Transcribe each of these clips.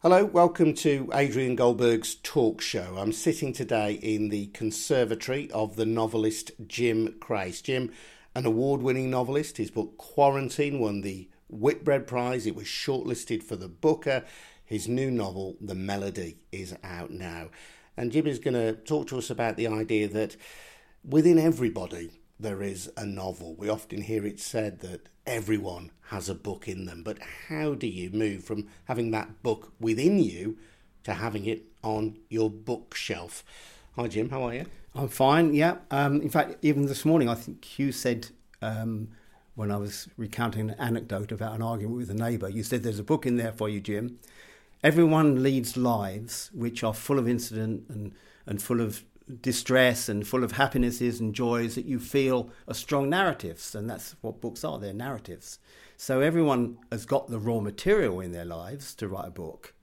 Hello, welcome to Adrian Goldberg's talk show. I'm sitting today in the conservatory of the novelist Jim Crace. Jim, an award winning novelist, his book Quarantine won the Whitbread Prize. It was shortlisted for the Booker. His new novel, The Melody, is out now. And Jim is going to talk to us about the idea that within everybody there is a novel. We often hear it said that everyone has a book in them, but how do you move from having that book within you to having it on your bookshelf? Hi, Jim, how are you? I'm fine, yeah. Um, in fact, even this morning, I think Hugh said um, when I was recounting an anecdote about an argument with a neighbour, you said there's a book in there for you, Jim. Everyone leads lives which are full of incident and, and full of distress and full of happinesses and joys that you feel are strong narratives. And that's what books are they're narratives. So everyone has got the raw material in their lives to write a book,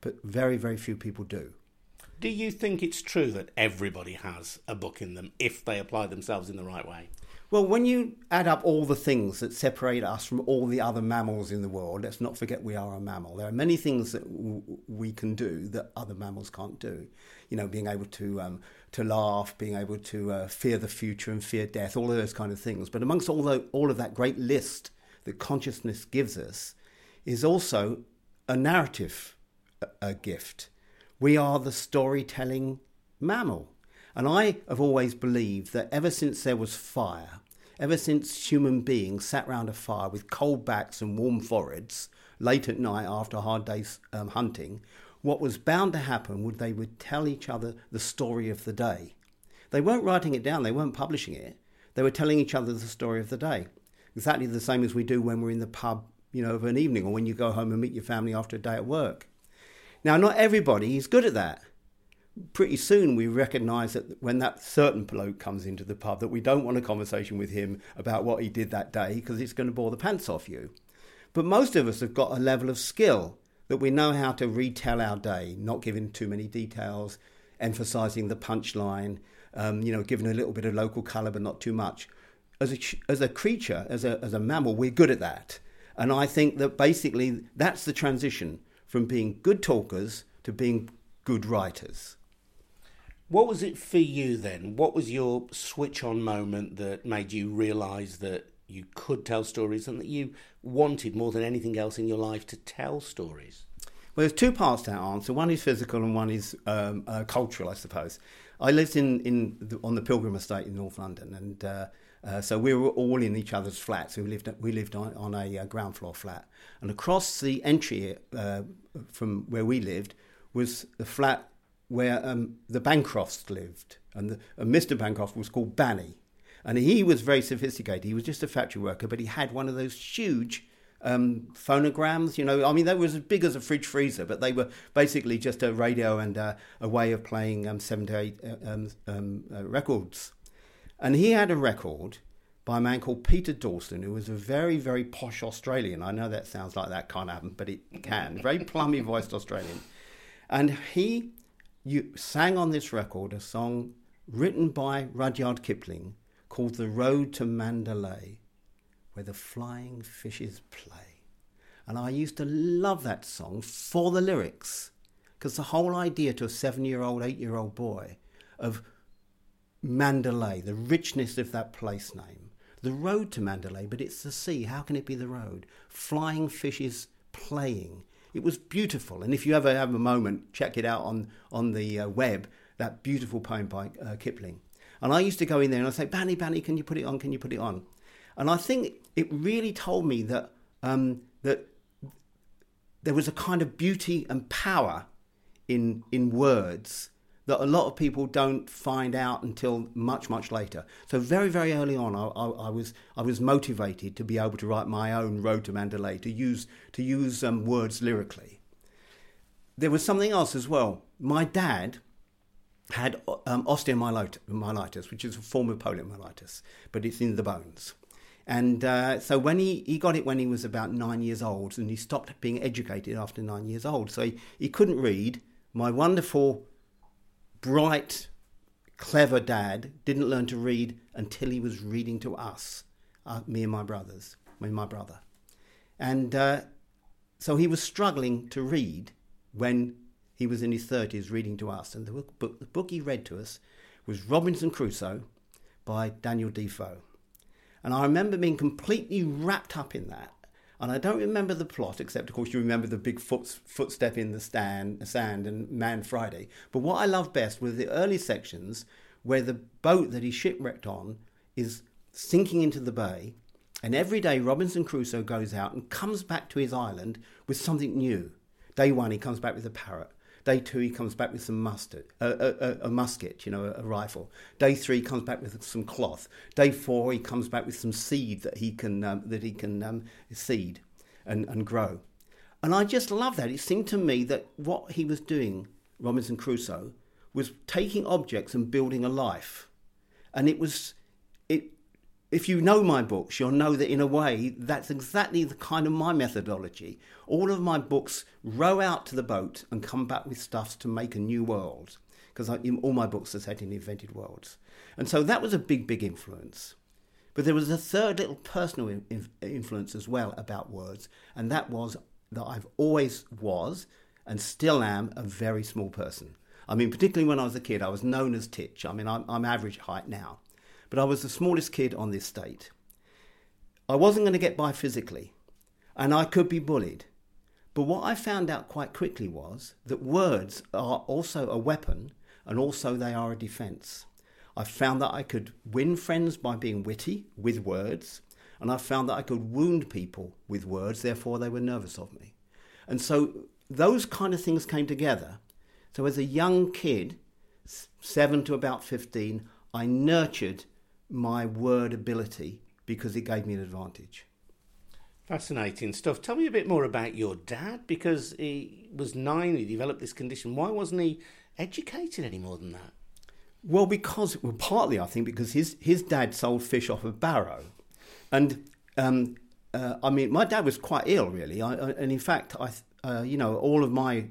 but very, very few people do. Do you think it's true that everybody has a book in them if they apply themselves in the right way? Well, when you add up all the things that separate us from all the other mammals in the world, let's not forget we are a mammal. There are many things that w- we can do that other mammals can't do. You know, being able to um, to laugh, being able to uh, fear the future and fear death, all of those kind of things. But amongst all the, all of that great list that consciousness gives us, is also a narrative a, gift. We are the storytelling mammal. And I have always believed that ever since there was fire, ever since human beings sat round a fire with cold backs and warm foreheads late at night after a hard day's um, hunting, what was bound to happen would they would tell each other the story of the day. They weren't writing it down, they weren't publishing it. They were telling each other the story of the day. Exactly the same as we do when we're in the pub, you know, of an evening or when you go home and meet your family after a day at work. Now, not everybody is good at that pretty soon we recognise that when that certain bloke comes into the pub, that we don't want a conversation with him about what he did that day because it's going to bore the pants off you. But most of us have got a level of skill that we know how to retell our day, not giving too many details, emphasising the punchline, um, you know, giving a little bit of local colour but not too much. As a, as a creature, as a, as a mammal, we're good at that. And I think that basically that's the transition from being good talkers to being good writers. What was it for you then? What was your switch on moment that made you realise that you could tell stories and that you wanted more than anything else in your life to tell stories? Well, there's two parts to that answer. One is physical and one is um, uh, cultural, I suppose. I lived in, in the, on the Pilgrim Estate in North London, and uh, uh, so we were all in each other's flats. We lived we lived on, on a uh, ground floor flat, and across the entry uh, from where we lived was the flat where um, the Bancrofts lived, and, the, and Mr. Bancroft was called Banny, and he was very sophisticated. He was just a factory worker, but he had one of those huge um, phonograms. You know, I mean, they were as big as a fridge freezer, but they were basically just a radio and uh, a way of playing um, seven to eight uh, um, um, uh, records. And he had a record by a man called Peter Dawson, who was a very, very posh Australian. I know that sounds like that can't happen, but it can. Very plummy voiced Australian. And he you sang on this record a song written by Rudyard Kipling called The Road to Mandalay, where the flying fishes play. And I used to love that song for the lyrics, because the whole idea to a seven year old, eight year old boy of Mandalay, the richness of that place name, the road to Mandalay, but it's the sea. How can it be the road? Flying fishes playing. It was beautiful. And if you ever have a moment, check it out on, on the uh, web, that beautiful poem by uh, Kipling. And I used to go in there and I'd say, Banny, Banny, can you put it on? Can you put it on? And I think it really told me that, um, that there was a kind of beauty and power in, in words that a lot of people don't find out until much, much later. So very, very early on, I, I, I was I was motivated to be able to write my own Road to Mandalay, to use to use um, words lyrically. There was something else as well. My dad had um, osteomyelitis, which is a form of poliomyelitis, but it's in the bones. And uh, so when he, he got it when he was about nine years old, and he stopped being educated after nine years old. So he, he couldn't read. My wonderful bright, clever dad didn't learn to read until he was reading to us, uh, me and my brothers, me and my brother. And uh, so he was struggling to read when he was in his 30s reading to us. And the book, the book he read to us was Robinson Crusoe by Daniel Defoe. And I remember being completely wrapped up in that. And I don't remember the plot, except, of course, you remember the big foot, footstep in the stand, sand and Man Friday. But what I love best were the early sections where the boat that he shipwrecked on is sinking into the bay. And every day Robinson Crusoe goes out and comes back to his island with something new. Day one, he comes back with a parrot. Day two, he comes back with some mustard, a, a, a musket, you know, a, a, rifle. Day three, he comes back with some cloth. Day four, he comes back with some seed that he can um, that he can um, seed and, and grow. And I just love that. It seemed to me that what he was doing, Robinson Crusoe, was taking objects and building a life. And it was if you know my books, you'll know that in a way that's exactly the kind of my methodology. All of my books row out to the boat and come back with stuff to make a new world, because all my books are set in invented worlds. And so that was a big, big influence. But there was a third little personal influence as well about words, and that was that I've always was and still am a very small person. I mean, particularly when I was a kid, I was known as Titch. I mean, I'm, I'm average height now but I was the smallest kid on the estate. I wasn't going to get by physically, and I could be bullied. But what I found out quite quickly was that words are also a weapon and also they are a defense. I found that I could win friends by being witty with words, and I found that I could wound people with words, therefore they were nervous of me. And so those kind of things came together. So as a young kid, 7 to about 15, I nurtured my word ability because it gave me an advantage. Fascinating stuff. Tell me a bit more about your dad because he was nine, he developed this condition. Why wasn't he educated any more than that? Well, because, well, partly I think because his, his dad sold fish off of Barrow. And, um, uh, I mean, my dad was quite ill, really. I, I, and in fact, I, uh, you know, all of my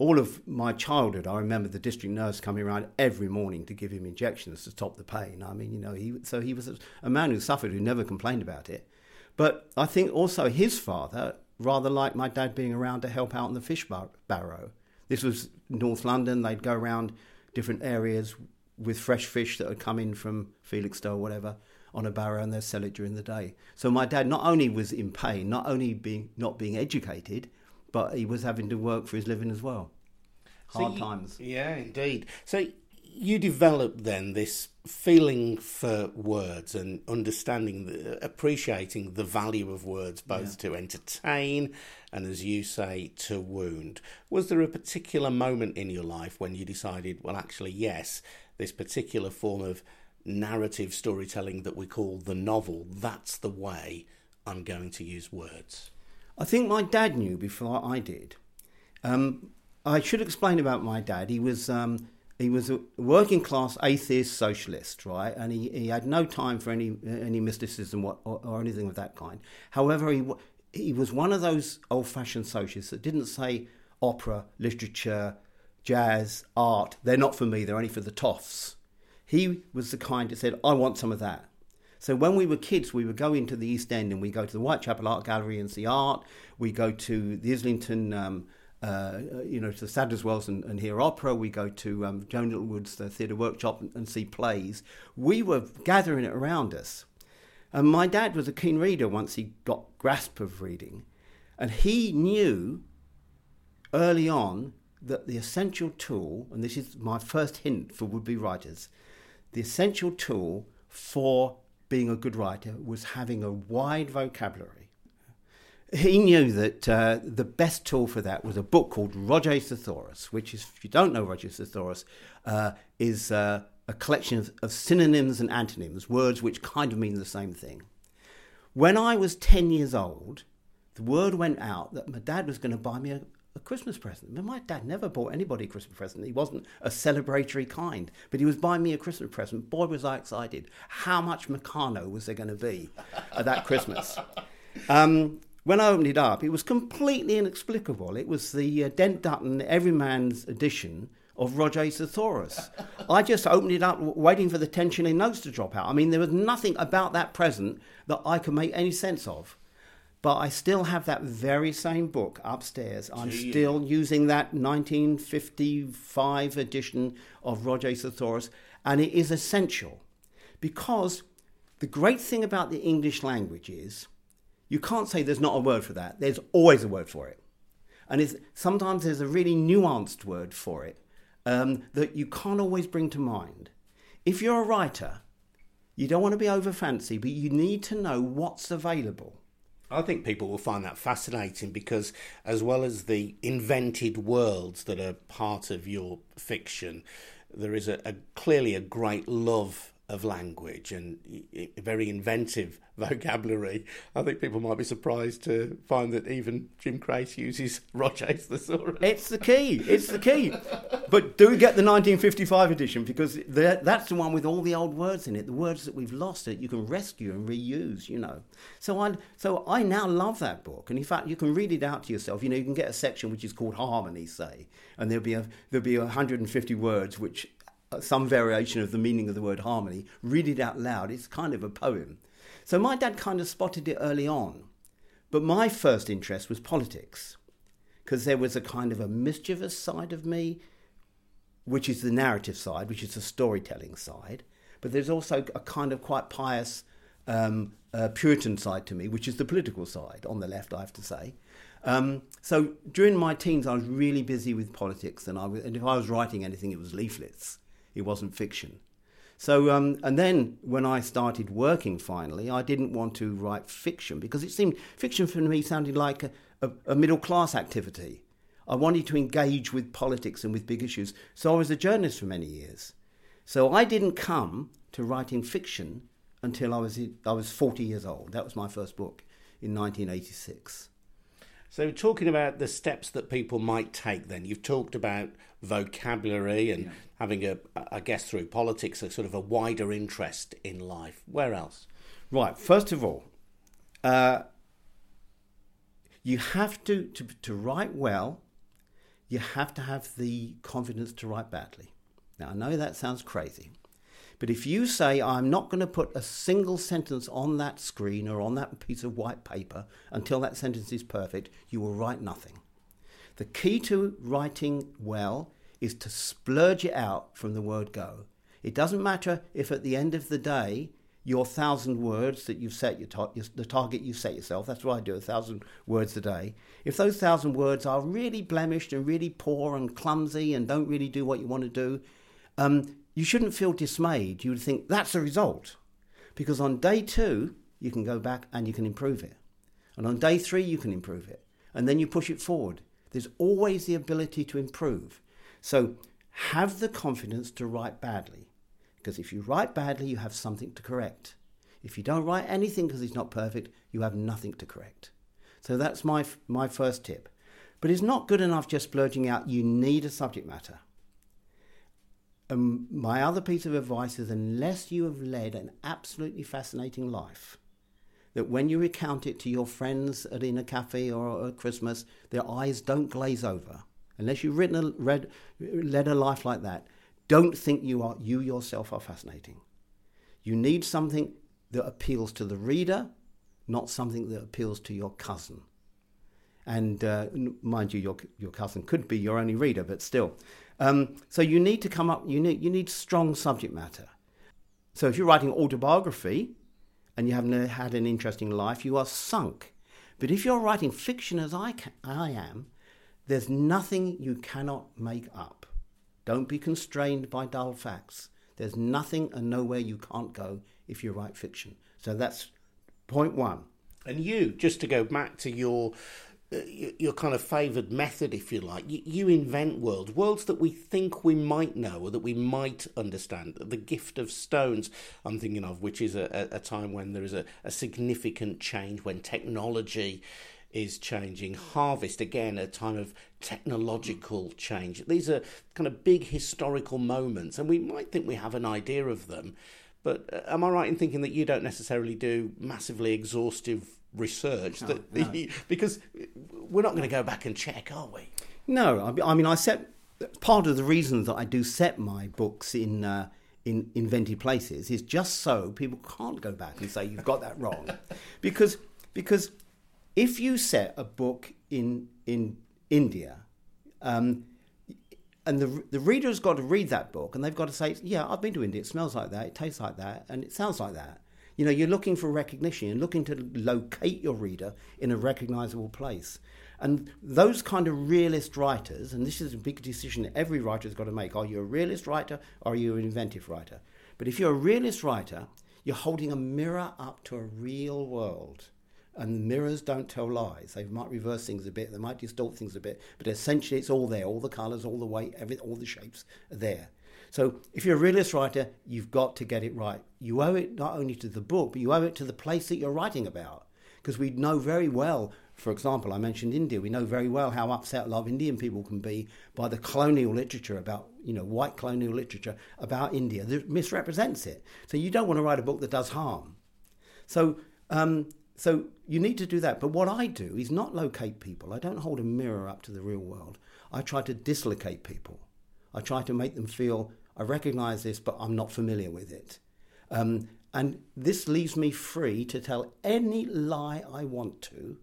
all of my childhood, I remember the district nurse coming around every morning to give him injections to stop the pain. I mean, you know, he so he was a, man who suffered, who never complained about it. But I think also his father rather liked my dad being around to help out in the fish bar- barrow. This was North London. They'd go around different areas with fresh fish that had come in from Felixstowe or whatever on a barrow and they'd sell it during the day. So my dad not only was in pain, not only being not being educated, but he was having to work for his living as well. Hard so you, times. Yeah, indeed. So you developed then this feeling for words and understanding, the, appreciating the value of words, both yeah. to entertain and, as you say, to wound. Was there a particular moment in your life when you decided, well, actually, yes, this particular form of narrative storytelling that we call the novel, that's the way I'm going to use words? I think my dad knew before I did. Um, I should explain about my dad. He was um, he was a working class atheist socialist, right? And he, he had no time for any any mysticism or, or anything of that kind. However, he he was one of those old fashioned socialists that didn't say opera, literature, jazz, art. They're not for me. They're only for the toffs. He was the kind that said, "I want some of that." So when we were kids, we would go into the East End and we go to the Whitechapel Art Gallery and see art. We go to the Islington, um, uh, you know, to the Sadler's Wells and, and, hear opera. We go to um, Joan Littlewood's the theatre workshop and, and see plays. We were gathering it around us. And my dad was a keen reader once he got grasp of reading. And he knew early on that the essential tool, and this is my first hint for would be writers, the essential tool for being a good writer was having a wide vocabulary. He knew that uh, the best tool for that was a book called Roget's Thesaurus, which is, if you don't know Roget's Thesaurus, uh, is uh, a collection of, of synonyms and antonyms, words which kind of mean the same thing. When I was 10 years old, the word went out that my dad was going to buy me a, a Christmas present. Mean, my dad never bought anybody a Christmas present. He wasn't a celebratory kind, but he was buying me a Christmas present. Boy, was I excited. How much Meccano was there going to be at that Christmas? Um, when I opened it up, it was completely inexplicable. It was the uh, Dent Dutton Everyman's edition of Roget Thesaurus. I just opened it up, waiting for the tension in notes to drop out. I mean, there was nothing about that present that I could make any sense of. But I still have that very same book upstairs. I'm you? still using that 1955 edition of Roget Thesaurus, and it is essential because the great thing about the English language is you can't say there's not a word for that. There's always a word for it. And it's, sometimes there's a really nuanced word for it um, that you can't always bring to mind. If you're a writer, you don't want to be over fancy, but you need to know what's available. I think people will find that fascinating because, as well as the invented worlds that are part of your fiction, there is a, a clearly a great love of language and very inventive vocabulary. I think people might be surprised to find that even Jim Crace uses Roget's thesaurus. It's the key. It's the key. But do get the 1955 edition because that's the one with all the old words in it, the words that we've lost that you can rescue and reuse. You know. So I so I now love that book, and in fact, you can read it out to yourself. You know, you can get a section which is called harmony, say, and there'll be a there'll be 150 words which some variation of the meaning of the word harmony, read it out loud. It's kind of a poem. So my dad kind of spotted it early on. But my first interest was politics, because there was a kind of a mischievous side of me, which is the narrative side, which is the storytelling side. But there's also a kind of quite pious um, uh, Puritan side to me, which is the political side on the left, I have to say. Um, so during my teens, I was really busy with politics, and, I was, and if I was writing anything, it was leaflets. It wasn't fiction. So, um, and then when I started working finally, I didn't want to write fiction because it seemed fiction for me sounded like a, a, a middle class activity. I wanted to engage with politics and with big issues. So I was a journalist for many years. So I didn't come to writing fiction until I was, I was 40 years old. That was my first book in 1986. So, talking about the steps that people might take, then you've talked about vocabulary and yeah. having a, I guess, through politics, a sort of a wider interest in life. Where else? Right. First of all, uh, you have to, to to write well. You have to have the confidence to write badly. Now, I know that sounds crazy, but if you say, I'm not going to put a single sentence on that screen or on that piece of white paper until that sentence is perfect, you will write nothing. The key to writing well is to splurge it out from the word go. It doesn't matter if at the end of the day, your thousand words that you've set your, tar- the target you set yourself that's what i do a thousand words a day if those thousand words are really blemished and really poor and clumsy and don't really do what you want to do um, you shouldn't feel dismayed. You would think that's a result. Because on day two, you can go back and you can improve it. And on day three, you can improve it. And then you push it forward. There's always the ability to improve. So have the confidence to write badly. Because if you write badly, you have something to correct. If you don't write anything because it's not perfect, you have nothing to correct. So that's my, my first tip. But it's not good enough just blurting out, you need a subject matter. Um, my other piece of advice is unless you have led an absolutely fascinating life, that when you recount it to your friends at in a cafe or at Christmas, their eyes don't glaze over. Unless you've written a, read, led a life like that, don't think you are you yourself are fascinating. You need something that appeals to the reader, not something that appeals to your cousin. And uh, mind you, your your cousin could be your only reader, but still. Um, so you need to come up, you need, you need strong subject matter. So if you're writing autobiography and you haven't had an interesting life, you are sunk. But if you're writing fiction as I, can, I am, there's nothing you cannot make up. Don't be constrained by dull facts. There's nothing and nowhere you can't go if you write fiction. So that's point one. And you, just to go back to your uh, your kind of favoured method, if you like. You, you, invent worlds, worlds that we think we might know or that we might understand. The gift of stones, I'm thinking of, which is a, a time when there is a, a significant change, when technology is changing. Harvest, again, a time of technological change. These are kind of big historical moments, and we might think we have an idea of them. But uh, am I right in thinking that you don't necessarily do massively exhaustive research that no. The, because we're not going to go back and check, are we? No, I mean I set part of the reason that I do set my books in uh, in invented places is just so people can't go back and say you've got that wrong, because because if you set a book in in India, um, and the the reader has got to read that book, and they've got to say, "Yeah, I've been to India. It smells like that. It tastes like that, and it sounds like that." You know, you're looking for recognition. You're looking to locate your reader in a recognizable place. And those kind of realist writers, and this is a big decision that every writer's got to make are you a realist writer or are you an inventive writer? But if you're a realist writer, you're holding a mirror up to a real world. And mirrors don't tell lies. They might reverse things a bit, they might distort things a bit, but essentially it's all there. All the colours, all the weight, every, all the shapes are there. So if you're a realist writer, you've got to get it right. You owe it not only to the book, but you owe it to the place that you're writing about. Because we know very well for example, I mentioned India. We know very well how upset a lot of Indian people can be by the colonial literature about, you know, white colonial literature about India that misrepresents it. So you don't want to write a book that does harm. So, um, so you need to do that. But what I do is not locate people. I don't hold a mirror up to the real world. I try to dislocate people. I try to make them feel I recognise this, but I'm not familiar with it. Um, and this leaves me free to tell any lie I want to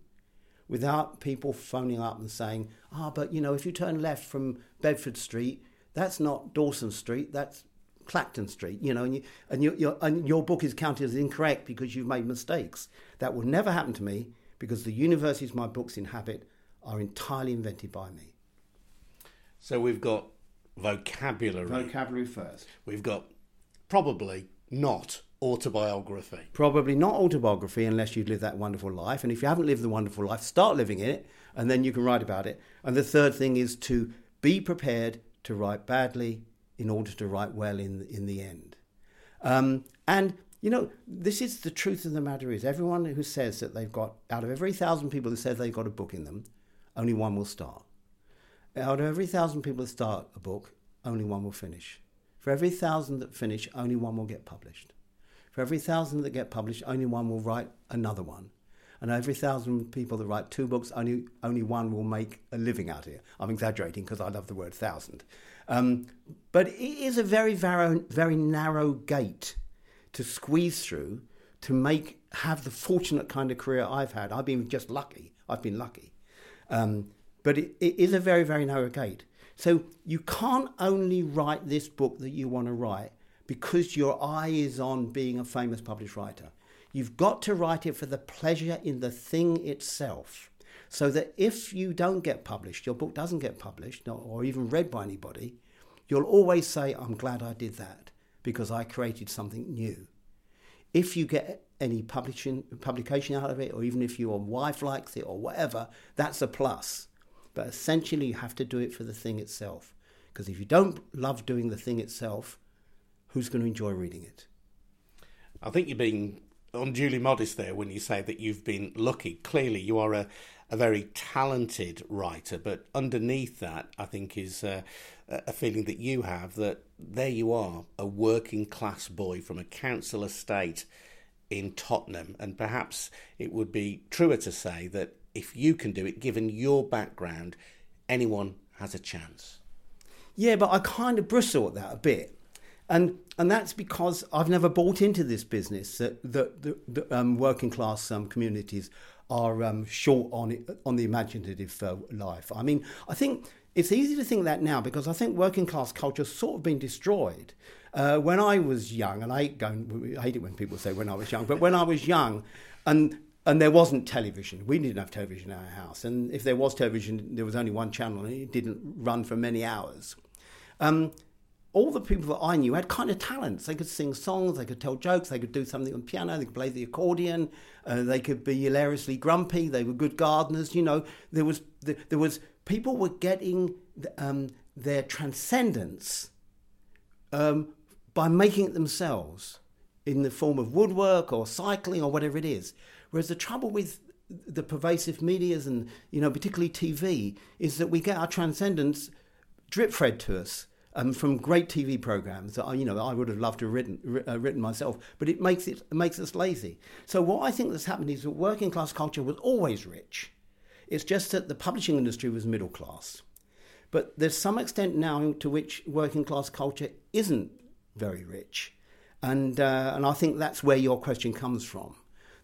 without people phoning up and saying, ah, but you know, if you turn left from Bedford Street, that's not Dawson Street, that's Clacton Street, you know, and, you, and, you, and your book is counted as incorrect because you've made mistakes. That will never happen to me because the universes my books inhabit are entirely invented by me. So we've got vocabulary. Vocabulary first. We've got probably not autobiography? Probably not autobiography unless you've lived that wonderful life. And if you haven't lived the wonderful life, start living it and then you can write about it. And the third thing is to be prepared to write badly in order to write well in, in the end. Um, and, you know, this is the truth of the matter is everyone who says that they've got, out of every thousand people who says they've got a book in them, only one will start. Out of every thousand people that start a book, only one will finish. For every thousand that finish, only one will get published. For every thousand that get published, only one will write another one. And every thousand people that write two books, only, only one will make a living out of it. I'm exaggerating because I love the word thousand. Um, but it is a very, very, very narrow gate to squeeze through to make have the fortunate kind of career I've had. I've been just lucky. I've been lucky. Um, but it, it is a very, very narrow gate. So you can't only write this book that you want to write because your eye is on being a famous published writer. You've got to write it for the pleasure in the thing itself. So that if you don't get published, your book doesn't get published or even read by anybody, you'll always say, I'm glad I did that because I created something new. If you get any publishing, publication out of it, or even if your wife likes it or whatever, that's a plus. But essentially, you have to do it for the thing itself. Because if you don't love doing the thing itself, who's going to enjoy reading it? I think you're being unduly modest there when you say that you've been lucky. Clearly, you are a, a very talented writer, but underneath that, I think, is uh, a feeling that you have that there you are, a working class boy from a council estate in Tottenham, and perhaps it would be truer to say that if you can do it, given your background, anyone has a chance. Yeah, but I kind of bristle at that a bit and and that's because I've never bought into this business that the, the, um, working class um, communities are um, short on on the imaginative uh, life. I mean, I think it's easy to think that now because I think working class culture has sort of been destroyed. Uh, when I was young, and I hate, going, I hate it when people say when I was young, but when I was young, and and there wasn't television. We didn't have television in our house, and if there was television, there was only one channel, and it didn't run for many hours. Um, all the people that I knew had kind of talents. They could sing songs, they could tell jokes, they could do something on piano, they could play the accordion, uh, they could be hilariously grumpy. They were good gardeners. You know, there was there was people were getting um, their transcendence um, by making it themselves in the form of woodwork or cycling or whatever it is. Whereas the trouble with the pervasive medias and you know particularly TV is that we get our transcendence drip fed to us um, from great TV programs that I, you know I would have loved to have written uh, written myself, but it makes it, it makes us lazy. So what I think that's happened is that working class culture was always rich. It's just that the publishing industry was middle class. But there's some extent now to which working class culture isn't very rich, and uh, and I think that's where your question comes from.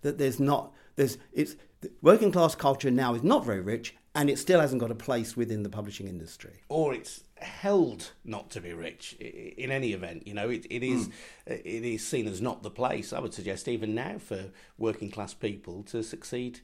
That there's not there's it's working class culture now is not very rich, and it still hasn't got a place within the publishing industry. Or it's held not to be rich in any event. You know, it, it is mm. it is seen as not the place. I would suggest even now for working class people to succeed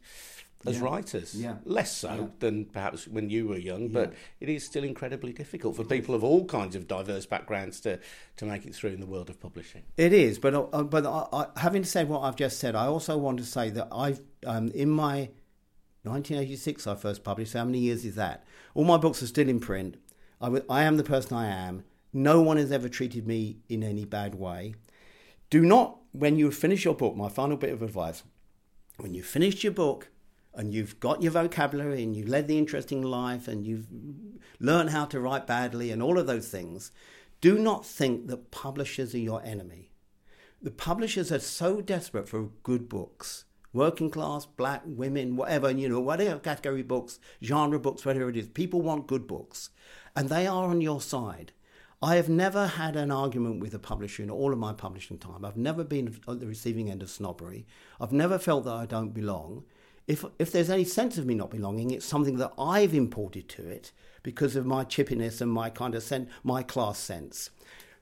as yeah. writers. Yeah. Less so yeah. than perhaps when you were young, but it is still incredibly difficult for people of all kinds of diverse backgrounds to, to make it through in the world of publishing. It is, but uh, but I, I, having said what I've just said, I also want to say that I've um, in my 1986 I first published. How many years is that? All my books are still in print. I, w- I am the person I am. No one has ever treated me in any bad way. Do not, when you finish your book, my final bit of advice, when you finished your book, and you've got your vocabulary and you've led the interesting life and you've learned how to write badly and all of those things, do not think that publishers are your enemy. The publishers are so desperate for good books, working class, black, women, whatever, you know, whatever category books, genre books, whatever it is. People want good books, and they are on your side. I have never had an argument with a publisher in all of my publishing time. I've never been at the receiving end of snobbery. I've never felt that I don't belong if if there's any sense of me not belonging, it's something that I've imported to it because of my chippiness and my kind of sen- my class sense.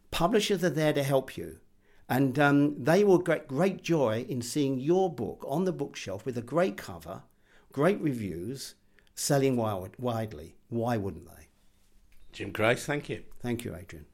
Publishers are there to help you, and um, they will get great joy in seeing your book on the bookshelf with a great cover, great reviews, selling wild, widely. Why wouldn't they? Jim Crace, thank you. Thank you, Adrian.